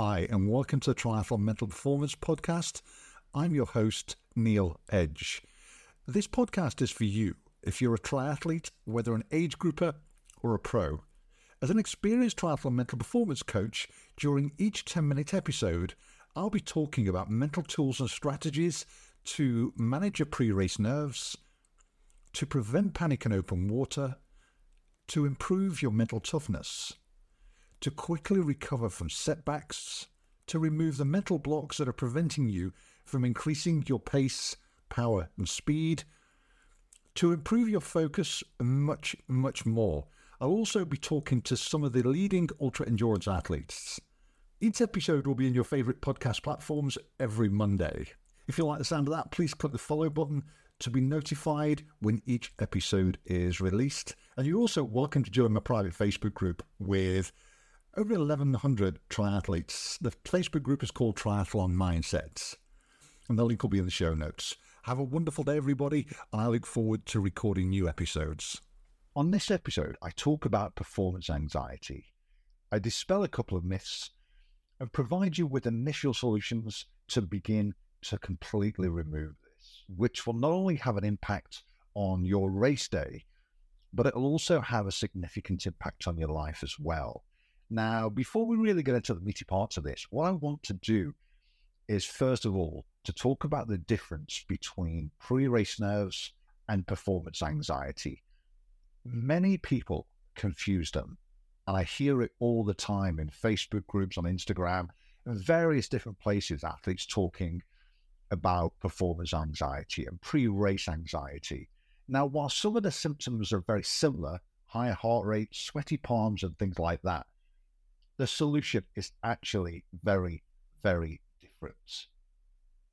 Hi, and welcome to the Triathlon Mental Performance Podcast. I'm your host, Neil Edge. This podcast is for you if you're a triathlete, whether an age grouper or a pro. As an experienced triathlon mental performance coach, during each 10 minute episode, I'll be talking about mental tools and strategies to manage your pre race nerves, to prevent panic in open water, to improve your mental toughness to quickly recover from setbacks, to remove the mental blocks that are preventing you from increasing your pace, power, and speed, to improve your focus, and much, much more. I'll also be talking to some of the leading ultra endurance athletes. Each episode will be in your favourite podcast platforms every Monday. If you like the sound of that, please click the follow button to be notified when each episode is released. And you're also welcome to join my private Facebook group with over 1,100 triathletes. The Facebook group is called Triathlon Mindsets, and the link will be in the show notes. Have a wonderful day, everybody, and I look forward to recording new episodes. On this episode, I talk about performance anxiety. I dispel a couple of myths and provide you with initial solutions to begin to completely remove this, which will not only have an impact on your race day, but it will also have a significant impact on your life as well. Now, before we really get into the meaty parts of this, what I want to do is first of all to talk about the difference between pre race nerves and performance anxiety. Many people confuse them, and I hear it all the time in Facebook groups, on Instagram, and various different places, athletes talking about performance anxiety and pre race anxiety. Now, while some of the symptoms are very similar, higher heart rate, sweaty palms, and things like that, the solution is actually very, very different.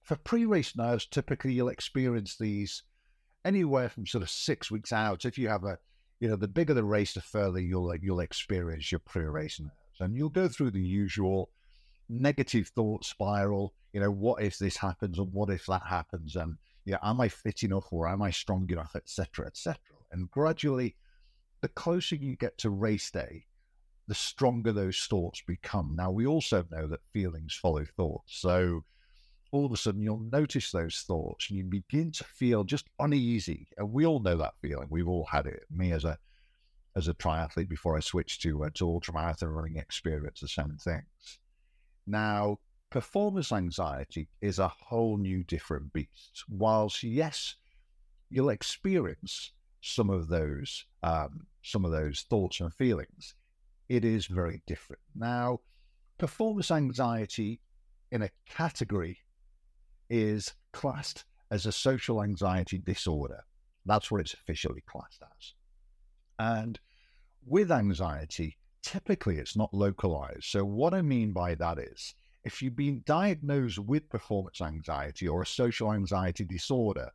For pre race nerves, typically you'll experience these anywhere from sort of six weeks out. If you have a, you know, the bigger the race, the further you'll you'll experience your pre race nerves, and you'll go through the usual negative thought spiral. You know, what if this happens, and what if that happens, and yeah, am I fit enough, or am I strong enough, etc., etc. And gradually, the closer you get to race day, the stronger those thoughts become. Now, we also know that feelings follow thoughts. So all of a sudden, you'll notice those thoughts and you begin to feel just uneasy. And we all know that feeling. We've all had it. Me as a as a triathlete before I switched to uh, to ultramarathon running experience the same things. Now, performance anxiety is a whole new different beast. Whilst yes, you'll experience some of those um, some of those thoughts and feelings it is very different. Now, performance anxiety in a category is classed as a social anxiety disorder. That's what it's officially classed as. And with anxiety, typically it's not localized. So, what I mean by that is if you've been diagnosed with performance anxiety or a social anxiety disorder,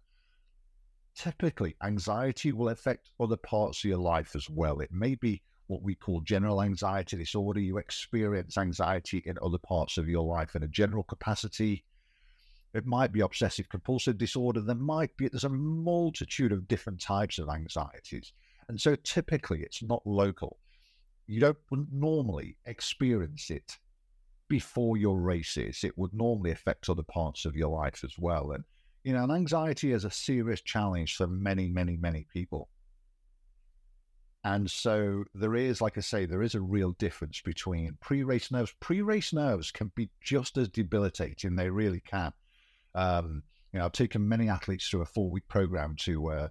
typically anxiety will affect other parts of your life as well. It may be what we call general anxiety disorder. You experience anxiety in other parts of your life in a general capacity. It might be obsessive compulsive disorder. There might be, there's a multitude of different types of anxieties. And so typically it's not local. You don't normally experience it before your races. It would normally affect other parts of your life as well. And, you know, anxiety is a serious challenge for many, many, many people. And so there is, like I say, there is a real difference between pre race nerves. Pre race nerves can be just as debilitating, they really can. Um, you know, I've taken many athletes through a four week program to uh,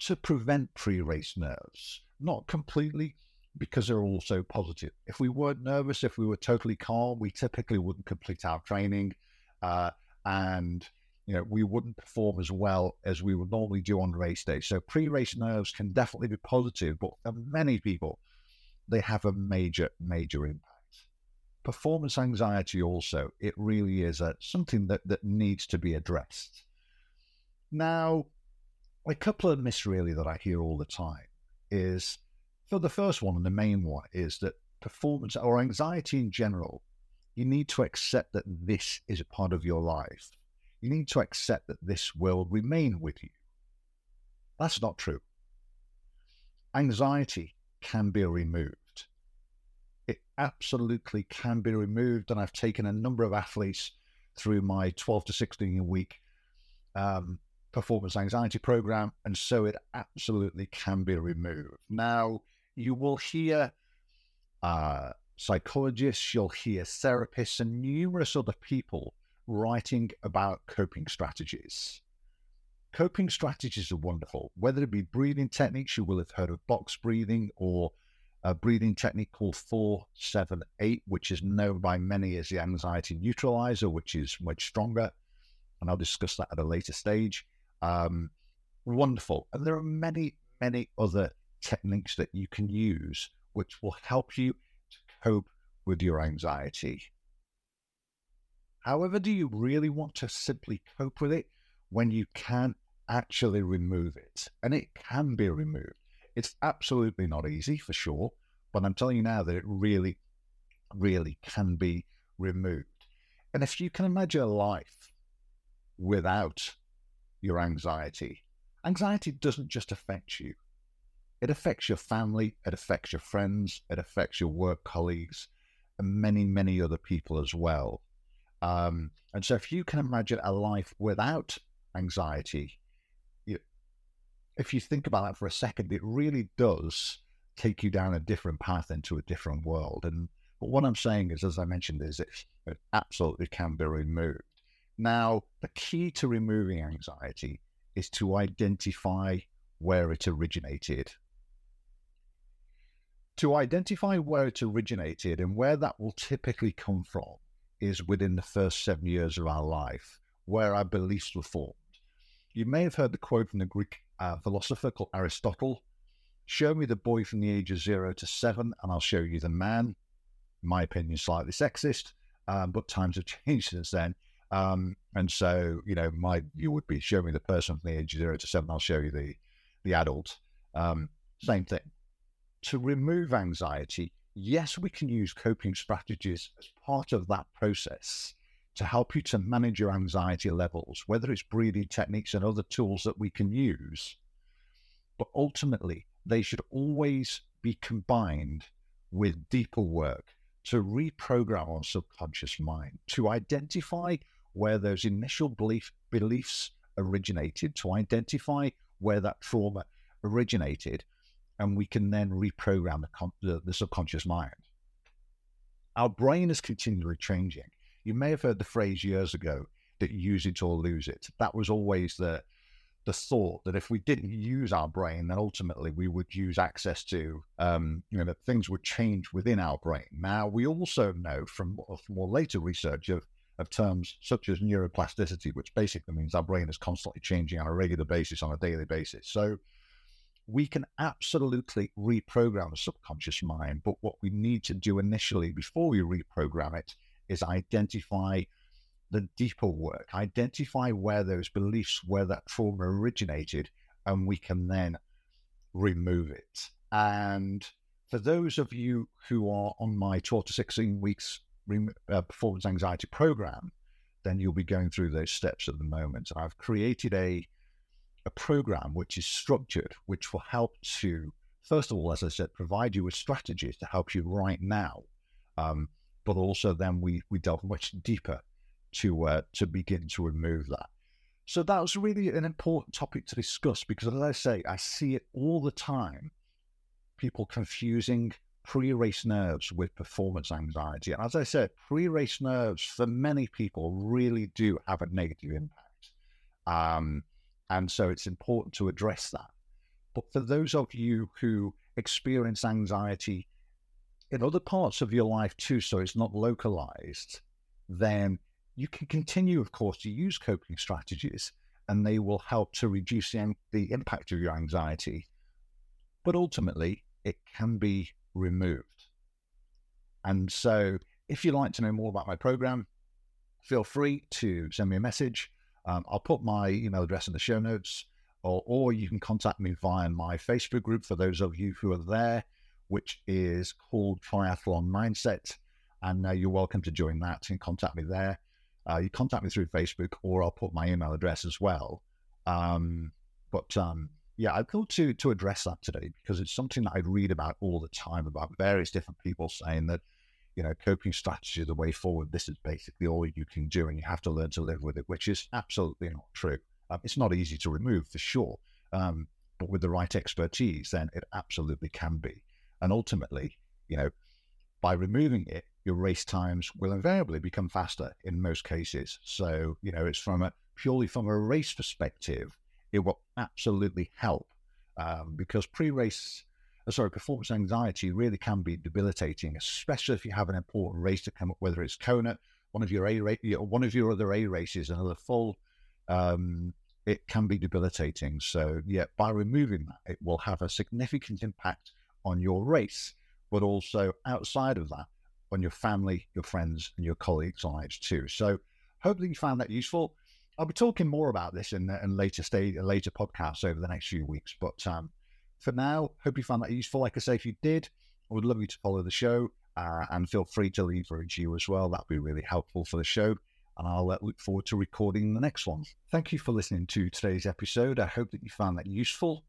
to prevent pre race nerves, not completely because they're all so positive. If we weren't nervous, if we were totally calm, we typically wouldn't complete our training. Uh, and you know, we wouldn't perform as well as we would normally do on race day. So pre-race nerves can definitely be positive, but for many people, they have a major, major impact. Performance anxiety also, it really is a, something that, that needs to be addressed. Now, a couple of myths really that I hear all the time is, for the first one and the main one is that performance or anxiety in general, you need to accept that this is a part of your life you need to accept that this will remain with you. That's not true. Anxiety can be removed. It absolutely can be removed. And I've taken a number of athletes through my 12 to 16 a week um, performance anxiety program. And so it absolutely can be removed. Now, you will hear uh, psychologists, you'll hear therapists, and numerous other people writing about coping strategies. Coping strategies are wonderful, whether it be breathing techniques, you will have heard of box breathing or a breathing technique called 478, which is known by many as the anxiety neutralizer, which is much stronger. And I'll discuss that at a later stage. Um, wonderful. And there are many, many other techniques that you can use which will help you to cope with your anxiety. However, do you really want to simply cope with it when you can actually remove it? And it can be removed. It's absolutely not easy for sure, but I'm telling you now that it really, really can be removed. And if you can imagine a life without your anxiety, anxiety doesn't just affect you, it affects your family, it affects your friends, it affects your work colleagues, and many, many other people as well. Um, and so, if you can imagine a life without anxiety, you, if you think about that for a second, it really does take you down a different path into a different world. And but what I'm saying is, as I mentioned, is it, it absolutely can be removed. Now, the key to removing anxiety is to identify where it originated. To identify where it originated and where that will typically come from is within the first seven years of our life, where our beliefs were formed. You may have heard the quote from the Greek uh, philosopher called Aristotle Show me the boy from the age of zero to seven, and I'll show you the man. My opinion, slightly sexist, um, but times have changed since then. Um, and so, you know, my view would be show me the person from the age of zero to seven, I'll show you the, the adult. Um, same thing. To remove anxiety, yes, we can use coping strategies as part of that process to help you to manage your anxiety levels, whether it's breathing techniques and other tools that we can use. But ultimately, they should always be combined with deeper work to reprogram our subconscious mind, to identify where those initial belief, beliefs originated, to identify where that trauma originated, and we can then reprogram the, the, the subconscious mind. Our brain is continually changing. You may have heard the phrase years ago that use it or lose it. That was always the the thought that if we didn't use our brain, then ultimately we would use access to, um, you know, that things would change within our brain. Now, we also know from more later research of, of terms such as neuroplasticity, which basically means our brain is constantly changing on a regular basis, on a daily basis. So we can absolutely reprogram the subconscious mind. But what we need to do initially before we reprogram it is identify the deeper work, identify where those beliefs, where that trauma originated, and we can then remove it. And for those of you who are on my 12 to 16 weeks uh, performance anxiety program, then you'll be going through those steps at the moment. I've created a a program which is structured, which will help to, first of all, as I said, provide you with strategies to help you right now, um, but also then we we delve much deeper to uh, to begin to remove that. So that was really an important topic to discuss because, as I say, I see it all the time. People confusing pre-race nerves with performance anxiety, and as I said, pre-race nerves for many people really do have a negative impact, um, and so it's important to address that. But for those of you who experience anxiety in other parts of your life too, so it's not localized, then you can continue, of course, to use coping strategies and they will help to reduce the, the impact of your anxiety. But ultimately, it can be removed. And so, if you'd like to know more about my program, feel free to send me a message. Um, I'll put my email address in the show notes, or, or you can contact me via my Facebook group for those of you who are there, which is called Triathlon Mindset. And uh, you're welcome to join that and contact me there uh, you contact me through Facebook or I'll put my email address as well. Um, but um, yeah, I thought to to address that today because it's something that I read about all the time about various different people saying that you know, coping strategy the way forward. This is basically all you can do, and you have to learn to live with it, which is absolutely not true. Um, it's not easy to remove for sure, um, but with the right expertise, then it absolutely can be. And ultimately, you know, by removing it, your race times will invariably become faster in most cases. So, you know, it's from a purely from a race perspective, it will absolutely help um, because pre-race uh, sorry, performance anxiety really can be debilitating, especially if you have an important race to come up, whether it's Kona, one of your A race, one of your other A races, another full. Um, it can be debilitating. So, yeah, by removing that, it will have a significant impact on your race, but also outside of that, on your family, your friends, and your colleagues' lives too. So, hopefully, you found that useful. I'll be talking more about this in, in later stage, later podcasts over the next few weeks. But um, for now, hope you found that useful. Like I say, if you did, I would love you to follow the show uh, and feel free to leave a review as well. That'd be really helpful for the show. And I'll uh, look forward to recording the next one. Thank you for listening to today's episode. I hope that you found that useful.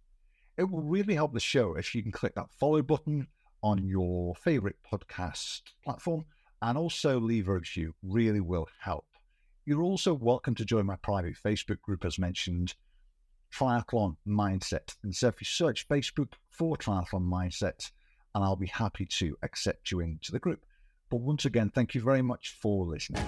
It will really help the show if you can click that follow button on your favorite podcast platform and also leave a review. Really will help. You're also welcome to join my private Facebook group, as mentioned, Triathlon Mindset. And so if you search Facebook for Triathlon Mindset, and I'll be happy to accept you into the group. But once again, thank you very much for listening.